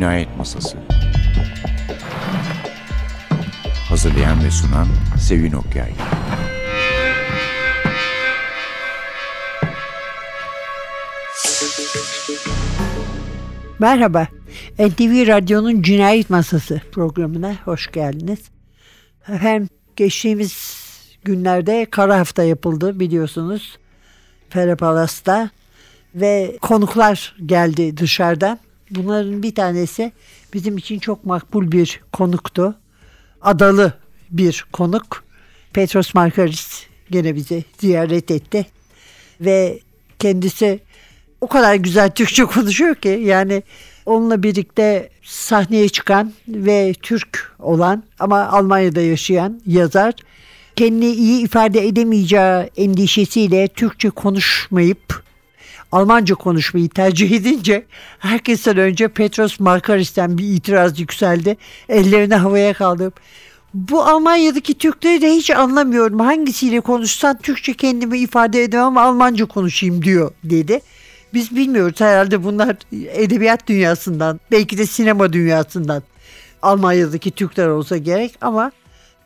Cinayet Masası Hazırlayan ve sunan Sevin Okyay Merhaba, NTV Radyo'nun Cinayet Masası programına hoş geldiniz. Hem geçtiğimiz günlerde kara hafta yapıldı biliyorsunuz. Perapalas'ta ve konuklar geldi dışarıdan. Bunların bir tanesi bizim için çok makbul bir konuktu. Adalı bir konuk. Petros Markaris gene bizi ziyaret etti. Ve kendisi o kadar güzel Türkçe konuşuyor ki yani onunla birlikte sahneye çıkan ve Türk olan ama Almanya'da yaşayan yazar kendini iyi ifade edemeyeceği endişesiyle Türkçe konuşmayıp Almanca konuşmayı tercih edince herkesten önce Petros Markaris'ten bir itiraz yükseldi. Ellerini havaya kaldırıp bu Almanya'daki Türkleri de hiç anlamıyorum. Hangisiyle konuşsan Türkçe kendimi ifade edemem Almanca konuşayım diyor dedi. Biz bilmiyoruz herhalde bunlar edebiyat dünyasından belki de sinema dünyasından Almanya'daki Türkler olsa gerek ama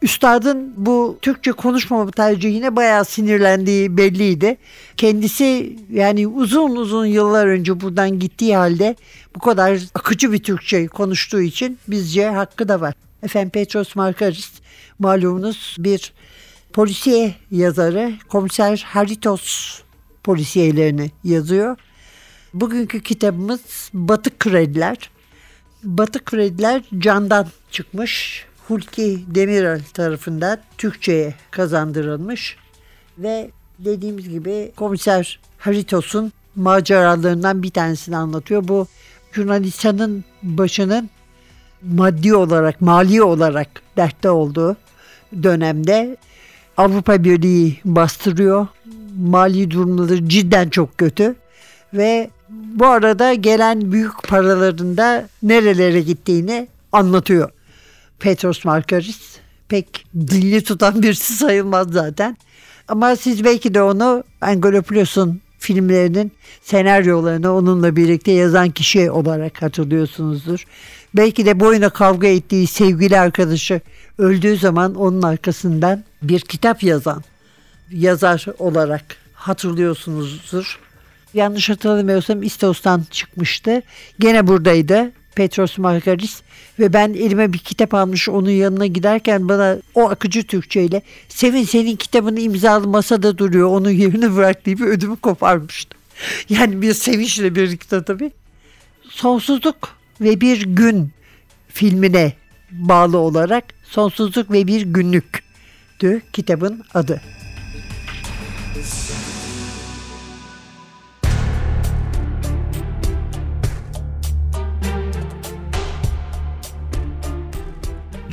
Üstadın bu Türkçe konuşmama tercihine bayağı sinirlendiği belliydi. Kendisi yani uzun uzun yıllar önce buradan gittiği halde bu kadar akıcı bir Türkçe konuştuğu için bizce hakkı da var. Efendim Petros Markaris malumunuz bir polisiye yazarı komiser Haritos polisiyelerini yazıyor. Bugünkü kitabımız Batı Krediler. Batı Krediler candan çıkmış. Hulki Demirel tarafından Türkçe'ye kazandırılmış ve dediğimiz gibi komiser Haritos'un maceralarından bir tanesini anlatıyor. Bu Yunanistan'ın başının maddi olarak, mali olarak dertte olduğu dönemde Avrupa Birliği bastırıyor. Mali durumları cidden çok kötü ve bu arada gelen büyük paraların da nerelere gittiğini anlatıyor. Petros Markaris pek dilli tutan birisi sayılmaz zaten. Ama siz belki de onu Angolopoulos'un filmlerinin senaryolarını onunla birlikte yazan kişi olarak hatırlıyorsunuzdur. Belki de boyuna kavga ettiği sevgili arkadaşı öldüğü zaman onun arkasından bir kitap yazan yazar olarak hatırlıyorsunuzdur. Yanlış hatırlamıyorsam İstos'tan çıkmıştı. Gene buradaydı. Petros Margaris ve ben elime bir kitap almış onun yanına giderken bana o akıcı Türkçeyle Sevin senin kitabını imzalı masada duruyor onun yerini bırak diye ödümü koparmıştı. Yani bir sevinçle birlikte tabii. Sonsuzluk ve bir gün filmine bağlı olarak Sonsuzluk ve bir günlüktü kitabın adı.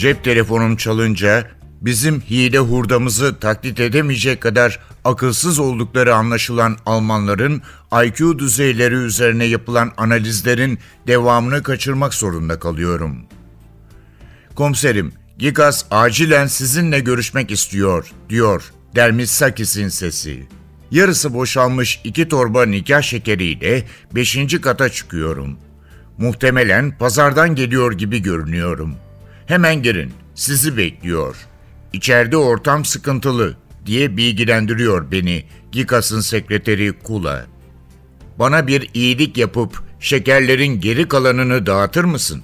Cep telefonum çalınca bizim hile hurdamızı taklit edemeyecek kadar akılsız oldukları anlaşılan Almanların IQ düzeyleri üzerine yapılan analizlerin devamını kaçırmak zorunda kalıyorum. Komiserim, Gigas acilen sizinle görüşmek istiyor, diyor Dermissakis'in sesi. Yarısı boşalmış iki torba nikah şekeriyle beşinci kata çıkıyorum. Muhtemelen pazardan geliyor gibi görünüyorum.'' Hemen girin, sizi bekliyor. İçeride ortam sıkıntılı diye bilgilendiriyor beni Gikas'ın sekreteri Kula. Bana bir iyilik yapıp şekerlerin geri kalanını dağıtır mısın?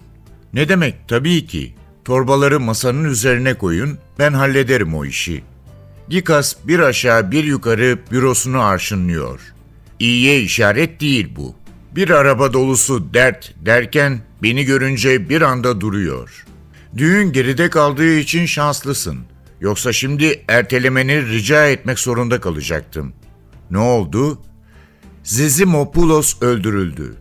Ne demek tabii ki. Torbaları masanın üzerine koyun, ben hallederim o işi. Gikas bir aşağı bir yukarı bürosunu arşınlıyor. İyiye işaret değil bu. Bir araba dolusu dert derken beni görünce bir anda duruyor.'' Düğün geride kaldığı için şanslısın. Yoksa şimdi ertelemeni rica etmek zorunda kalacaktım. Ne oldu? Zizimopoulos öldürüldü.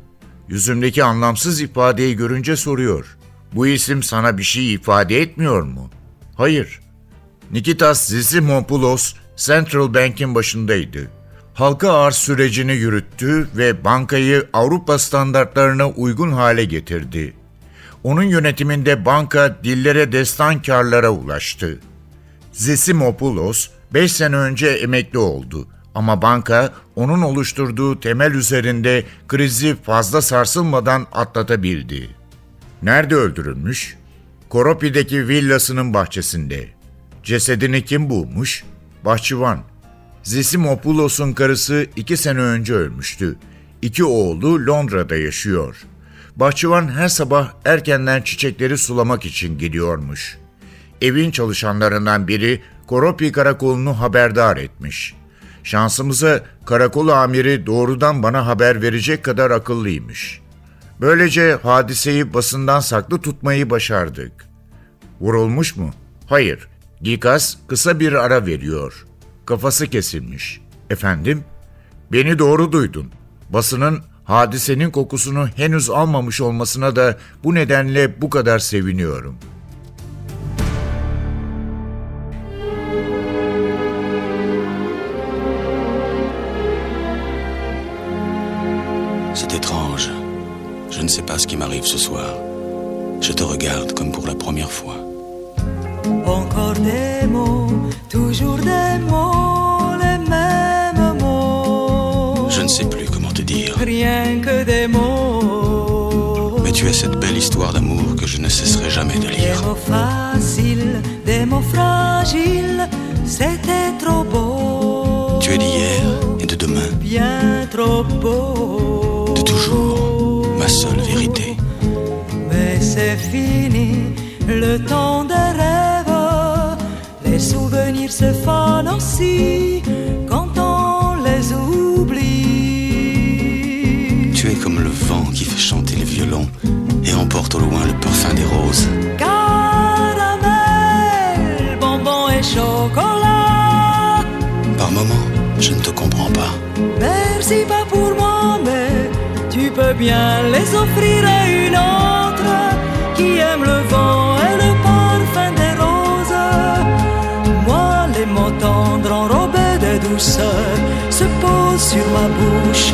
Yüzümdeki anlamsız ifadeyi görünce soruyor. Bu isim sana bir şey ifade etmiyor mu? Hayır. Nikitas Zizimopoulos Central Bank'in başındaydı. Halka arz sürecini yürüttü ve bankayı Avrupa standartlarına uygun hale getirdi. Onun yönetiminde banka dillere destan karlara ulaştı. Zesimopoulos 5 sene önce emekli oldu ama banka onun oluşturduğu temel üzerinde krizi fazla sarsılmadan atlatabildi. Nerede öldürülmüş? Koropi'deki villasının bahçesinde. Cesedini kim bulmuş? Bahçıvan. Zisimopulos'un karısı iki sene önce ölmüştü. İki oğlu Londra'da yaşıyor. Bahçıvan her sabah erkenden çiçekleri sulamak için gidiyormuş. Evin çalışanlarından biri Koropi karakolunu haberdar etmiş. Şansımıza karakol amiri doğrudan bana haber verecek kadar akıllıymış. Böylece hadiseyi basından saklı tutmayı başardık. Vurulmuş mu? Hayır. Gikas kısa bir ara veriyor. Kafası kesilmiş. Efendim? Beni doğru duydun. Basının hadisenin kokusunu henüz almamış olmasına da bu nedenle bu kadar seviniyorum. C'est étrange. Je ne sais pas ce qui m'arrive ce soir. Je te regarde comme pour la première fois. Encore des mots, toujours des mots, les mêmes mots. Je ne sais plus tu es cette belle histoire d'amour que je ne cesserai jamais de Des lire. mots faciles, des mots fragiles, c'était trop beau. Tu es d'hier et de demain, Bien trop beau. de toujours, ma seule vérité. Mais c'est fini, le temps des rêves. Les souvenirs se fanent aussi quand on les oublie. Tu es comme le vent qui fait chanter le violon et emporte au loin le parfum des roses. Caramel, bonbon et chocolat. Par moments, je ne te comprends pas. Merci pas pour moi, mais tu peux bien les offrir à une autre qui aime le vent et le parfum des roses. Moi, les mots tendres enrobés de douceur se posent sur ma bouche,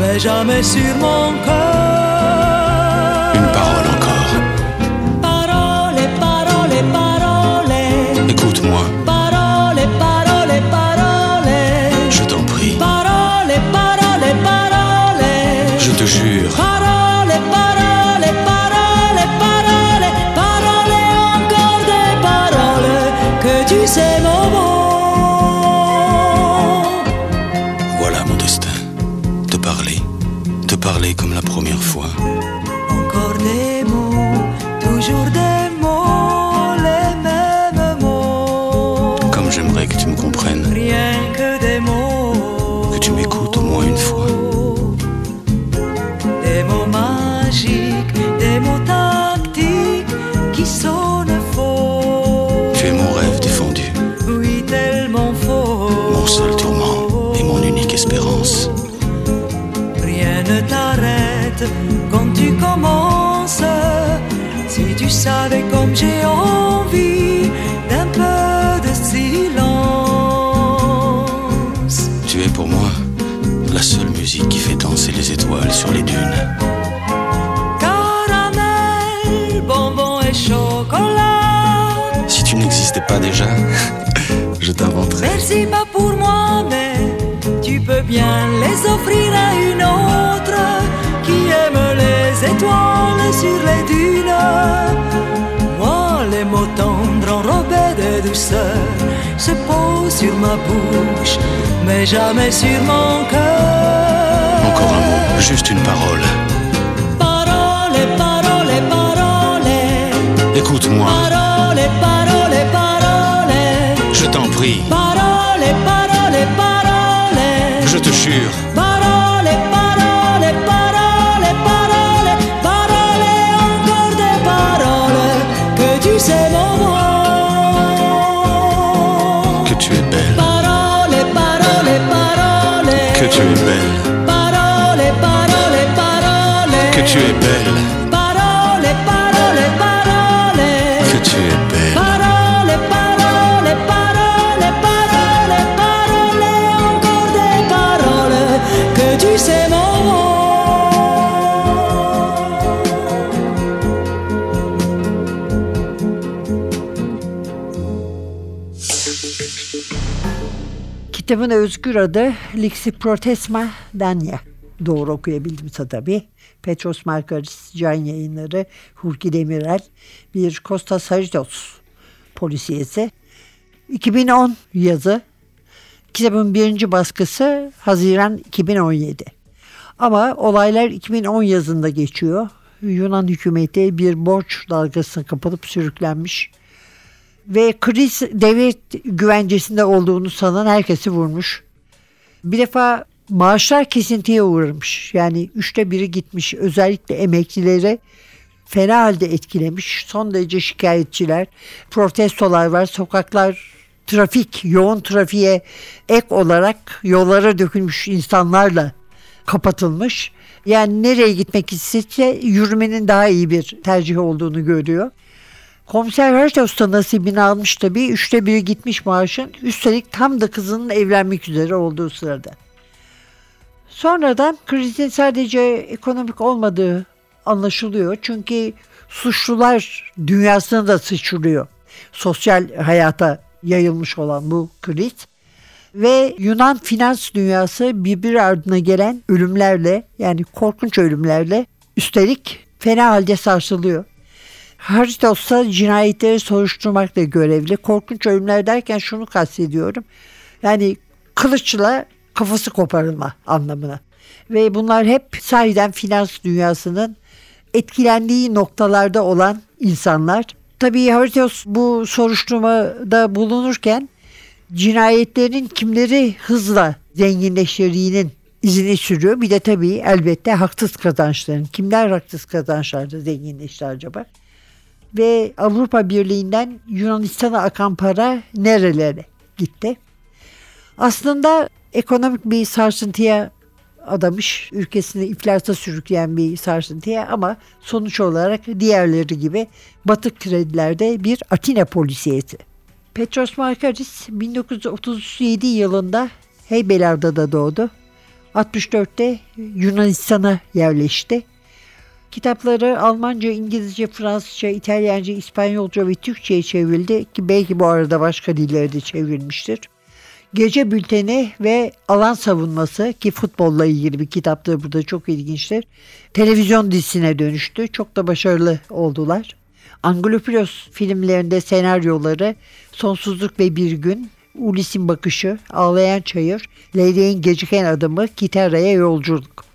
mais jamais sur mon cœur. Pas pour moi, mais tu peux bien les offrir à une autre qui aime les étoiles sur les dunes. Moi, les mots tendres enrobés de douceur se posent sur ma bouche, mais jamais sur mon cœur. Encore un mot, juste une parole. Parole, parole, parole. Écoute-moi, Parole, parole, parole. je t'en prie, tu es belle, Parole, parole, parole. que tu es belle, Kitabın özgür adı Lixiprotesma Dania. doğru okuyabildimse tabii. Petros Markaris Can Yayınları, Hulki Demirel, bir Kostas Haritos polisiyesi. 2010 yazı. Kitabın birinci baskısı Haziran 2017. Ama olaylar 2010 yazında geçiyor. Yunan hükümeti bir borç dalgasına kapılıp sürüklenmiş. Ve kriz devlet güvencesinde olduğunu sanan herkesi vurmuş. Bir defa maaşlar kesintiye uğramış. Yani üçte biri gitmiş. Özellikle emeklileri fena halde etkilemiş. Son derece şikayetçiler, protestolar var. Sokaklar trafik, yoğun trafiğe ek olarak yollara dökülmüş insanlarla kapatılmış. Yani nereye gitmek istese yürümenin daha iyi bir tercih olduğunu görüyor. Komiser Haritos da nasibini almış tabii. Üçte biri gitmiş maaşın. Üstelik tam da kızının evlenmek üzere olduğu sırada. Sonradan krizin sadece ekonomik olmadığı anlaşılıyor. Çünkü suçlular dünyasına da sıçrıyor. Sosyal hayata yayılmış olan bu kriz. Ve Yunan finans dünyası birbiri ardına gelen ölümlerle yani korkunç ölümlerle üstelik fena halde sarsılıyor. Haritos da cinayetleri soruşturmakla görevli. Korkunç ölümler derken şunu kastediyorum. Yani kılıçla kafası koparılma anlamına. Ve bunlar hep sahiden finans dünyasının etkilendiği noktalarda olan insanlar. Tabii Haritos bu soruşturmada bulunurken cinayetlerin kimleri hızla zenginleştirdiğinin izini sürüyor. Bir de tabii elbette haksız kazançların. Kimler haksız kazançlarda zenginleşti acaba? Ve Avrupa Birliği'nden Yunanistan'a akan para nerelere gitti? Aslında ekonomik bir sarsıntıya adamış, ülkesini iflasa sürükleyen bir sarsıntıya ama sonuç olarak diğerleri gibi batık kredilerde bir Atina polisiyeti. Petros Markaris 1937 yılında Heybeliada'da doğdu. 64'te Yunanistan'a yerleşti. Kitapları Almanca, İngilizce, Fransızca, İtalyanca, İspanyolca ve Türkçe'ye çevrildi ki belki bu arada başka dillere de çevrilmiştir. Gece Bülteni ve Alan Savunması ki futbolla ilgili bir kitaptır burada çok ilginçtir. Televizyon dizisine dönüştü. Çok da başarılı oldular. Angelopoulos filmlerinde senaryoları Sonsuzluk ve Bir Gün, Ulis'in Bakışı, Ağlayan Çayır, Leyleğin Geciken Adımı, Kitara'ya Yolculuk.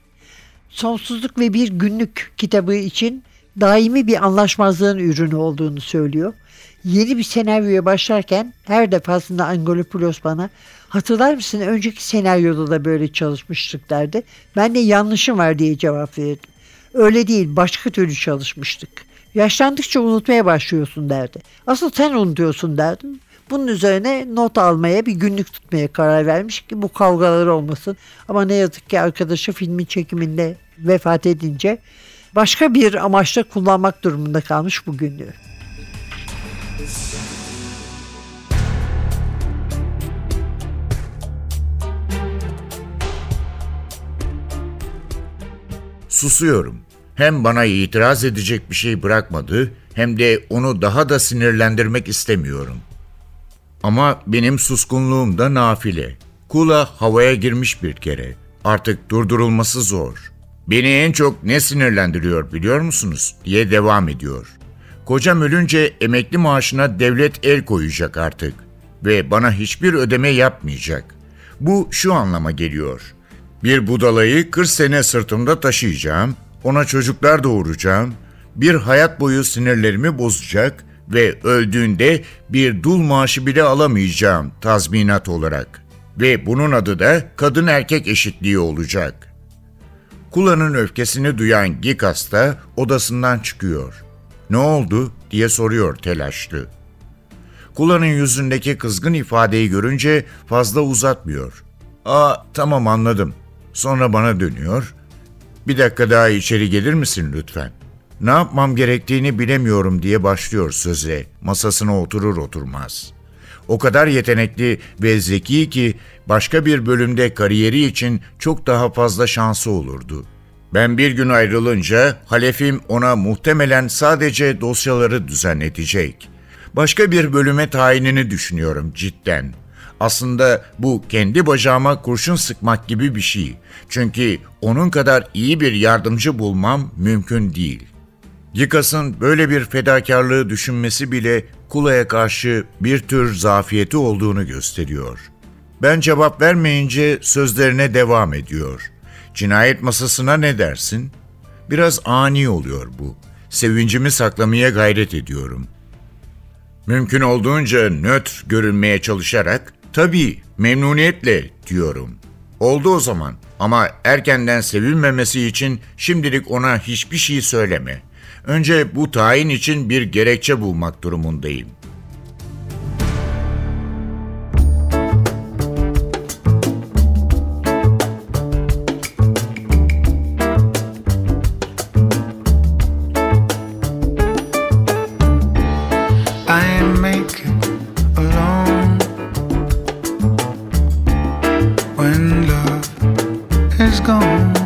Sonsuzluk ve Bir Günlük kitabı için daimi bir anlaşmazlığın ürünü olduğunu söylüyor. Yeni bir senaryoya başlarken her defasında Angelopoulos bana hatırlar mısın önceki senaryoda da böyle çalışmıştık derdi. Ben de yanlışım var diye cevap verdim. Öyle değil başka türlü çalışmıştık. Yaşlandıkça unutmaya başlıyorsun derdi. Asıl sen unutuyorsun derdim. Bunun üzerine not almaya bir günlük tutmaya karar vermiş ki bu kavgalar olmasın. Ama ne yazık ki arkadaşı filmin çekiminde vefat edince başka bir amaçla kullanmak durumunda kalmış bu günlüğü. Susuyorum. Hem bana itiraz edecek bir şey bırakmadı hem de onu daha da sinirlendirmek istemiyorum. Ama benim suskunluğum da nafile. Kula havaya girmiş bir kere. Artık durdurulması zor. Beni en çok ne sinirlendiriyor biliyor musunuz? diye devam ediyor. Kocam ölünce emekli maaşına devlet el koyacak artık ve bana hiçbir ödeme yapmayacak. Bu şu anlama geliyor. Bir budalayı 40 sene sırtımda taşıyacağım, ona çocuklar doğuracağım, bir hayat boyu sinirlerimi bozacak ve öldüğünde bir dul maaşı bile alamayacağım tazminat olarak. Ve bunun adı da kadın erkek eşitliği olacak. Kula'nın öfkesini duyan Gikas da odasından çıkıyor. Ne oldu diye soruyor telaşlı. Kula'nın yüzündeki kızgın ifadeyi görünce fazla uzatmıyor. Aa tamam anladım. Sonra bana dönüyor. Bir dakika daha içeri gelir misin lütfen? Ne yapmam gerektiğini bilemiyorum diye başlıyor söze. Masasına oturur oturmaz. O kadar yetenekli ve zeki ki başka bir bölümde kariyeri için çok daha fazla şansı olurdu. Ben bir gün ayrılınca halefim ona muhtemelen sadece dosyaları düzenletecek. Başka bir bölüme tayinini düşünüyorum cidden. Aslında bu kendi bacağıma kurşun sıkmak gibi bir şey. Çünkü onun kadar iyi bir yardımcı bulmam mümkün değil. Yıkas'ın böyle bir fedakarlığı düşünmesi bile Kula'ya karşı bir tür zafiyeti olduğunu gösteriyor. Ben cevap vermeyince sözlerine devam ediyor. Cinayet masasına ne dersin? Biraz ani oluyor bu. Sevincimi saklamaya gayret ediyorum. Mümkün olduğunca nötr görünmeye çalışarak tabii memnuniyetle diyorum. Oldu o zaman ama erkenden sevilmemesi için şimdilik ona hiçbir şey söyleme. Önce bu tayin için bir gerekçe bulmak durumundayım. Gone.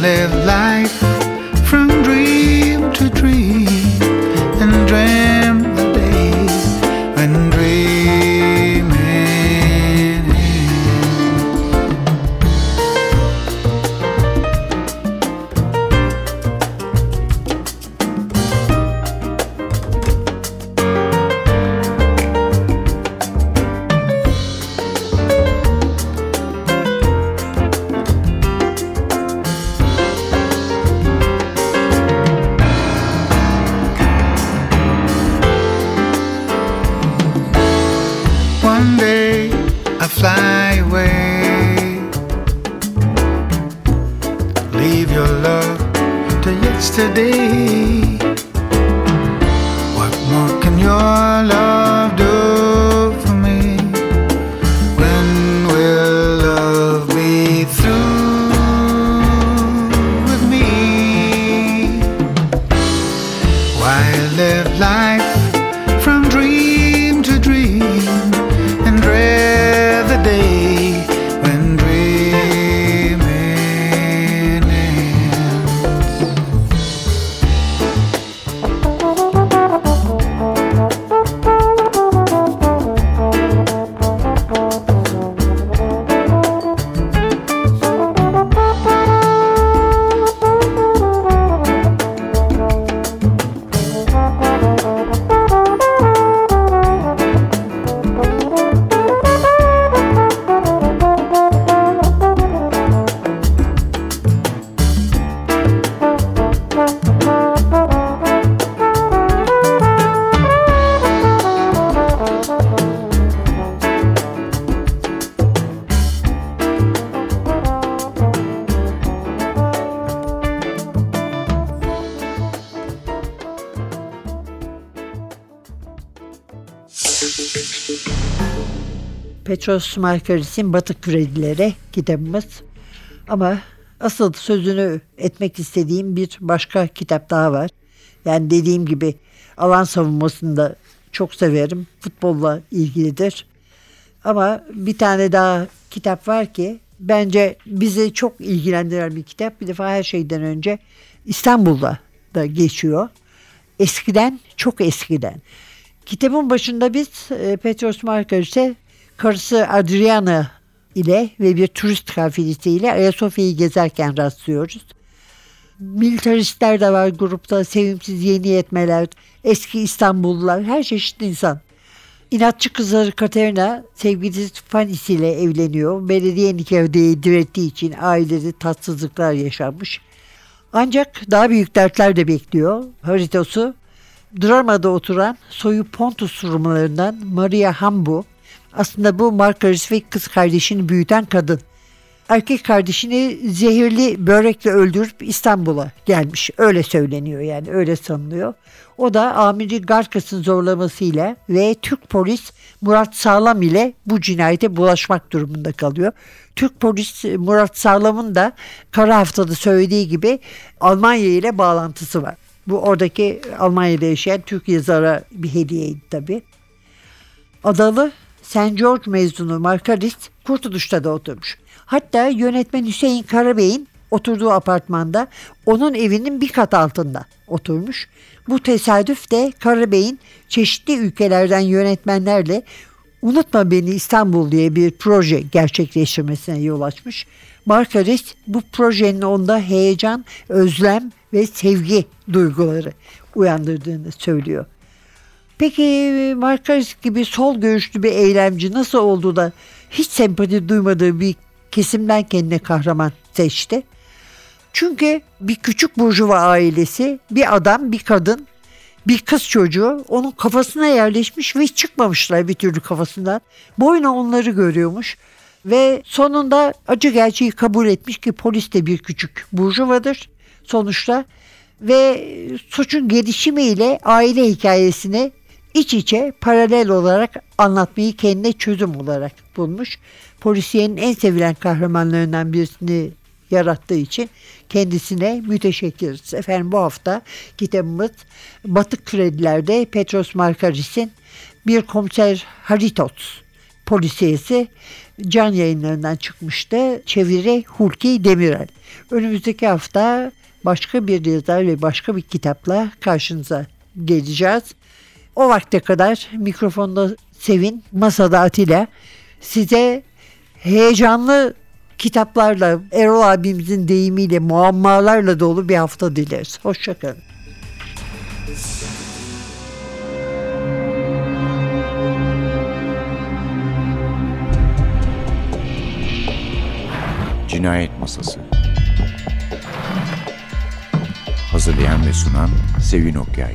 Live life your love to yesterday. What more can your love Petros Markaris'in Batık Küredileri kitabımız. Ama asıl sözünü etmek istediğim bir başka kitap daha var. Yani dediğim gibi alan savunmasını da çok severim. Futbolla ilgilidir. Ama bir tane daha kitap var ki bence bizi çok ilgilendiren bir kitap. Bir defa her şeyden önce İstanbul'da da geçiyor. Eskiden, çok eskiden. Kitabın başında biz e, Petros Markaris'e karısı Adriana ile ve bir turist kafilesiyle Ayasofya'yı gezerken rastlıyoruz. Militaristler de var grupta, sevimsiz yeni yetmeler, eski İstanbullular, her çeşit insan. İnatçı kızları Katerina sevgilisi Fanis ile evleniyor. Belediye nikahı direttiği için ailede tatsızlıklar yaşanmış. Ancak daha büyük dertler de bekliyor. Haritası Drama'da oturan soyu Pontus Rumlarından Maria Hambu aslında bu Markaris ve kız kardeşini büyüten kadın. Erkek kardeşini zehirli börekle öldürüp İstanbul'a gelmiş. Öyle söyleniyor yani öyle sanılıyor. O da amiri Garkas'ın zorlamasıyla ve Türk polis Murat Sağlam ile bu cinayete bulaşmak durumunda kalıyor. Türk polis Murat Sağlam'ın da kara haftada söylediği gibi Almanya ile bağlantısı var. Bu oradaki Almanya'da yaşayan Türk yazara bir hediyeydi tabii. Adalı St. George mezunu Markaris Kurtuluş'ta da oturmuş. Hatta yönetmen Hüseyin Karabey'in oturduğu apartmanda onun evinin bir kat altında oturmuş. Bu tesadüf de Karabey'in çeşitli ülkelerden yönetmenlerle Unutma Beni İstanbul diye bir proje gerçekleştirmesine yol açmış. Markaris bu projenin onda heyecan, özlem ve sevgi duyguları uyandırdığını söylüyor. Peki Markaris gibi sol görüşlü bir eylemci nasıl oldu da hiç sempati duymadığı bir kesimden kendine kahraman seçti? Çünkü bir küçük burjuva ailesi, bir adam, bir kadın, bir kız çocuğu onun kafasına yerleşmiş ve hiç çıkmamışlar bir türlü kafasından. Boyuna onları görüyormuş ve sonunda acı gerçeği kabul etmiş ki polis de bir küçük burjuvadır sonuçta ve suçun gelişimiyle aile hikayesini iç içe paralel olarak anlatmayı kendine çözüm olarak bulmuş. Polisiyenin en sevilen kahramanlarından birisini yarattığı için kendisine müteşekkiriz. Efendim bu hafta kitabımız Batık Kredilerde Petros Markaris'in bir komiser Haritos polisiyesi can yayınlarından çıkmıştı. Çeviri Hulki Demirel. Önümüzdeki hafta başka bir yazar ve başka bir kitapla karşınıza geleceğiz. O vakte kadar mikrofonda Sevin, masada Atilla size heyecanlı kitaplarla, Erol abimizin deyimiyle, muammalarla dolu bir hafta dileriz. Hoşçakalın. Cinayet Masası Hazırlayan ve sunan Sevin Okyay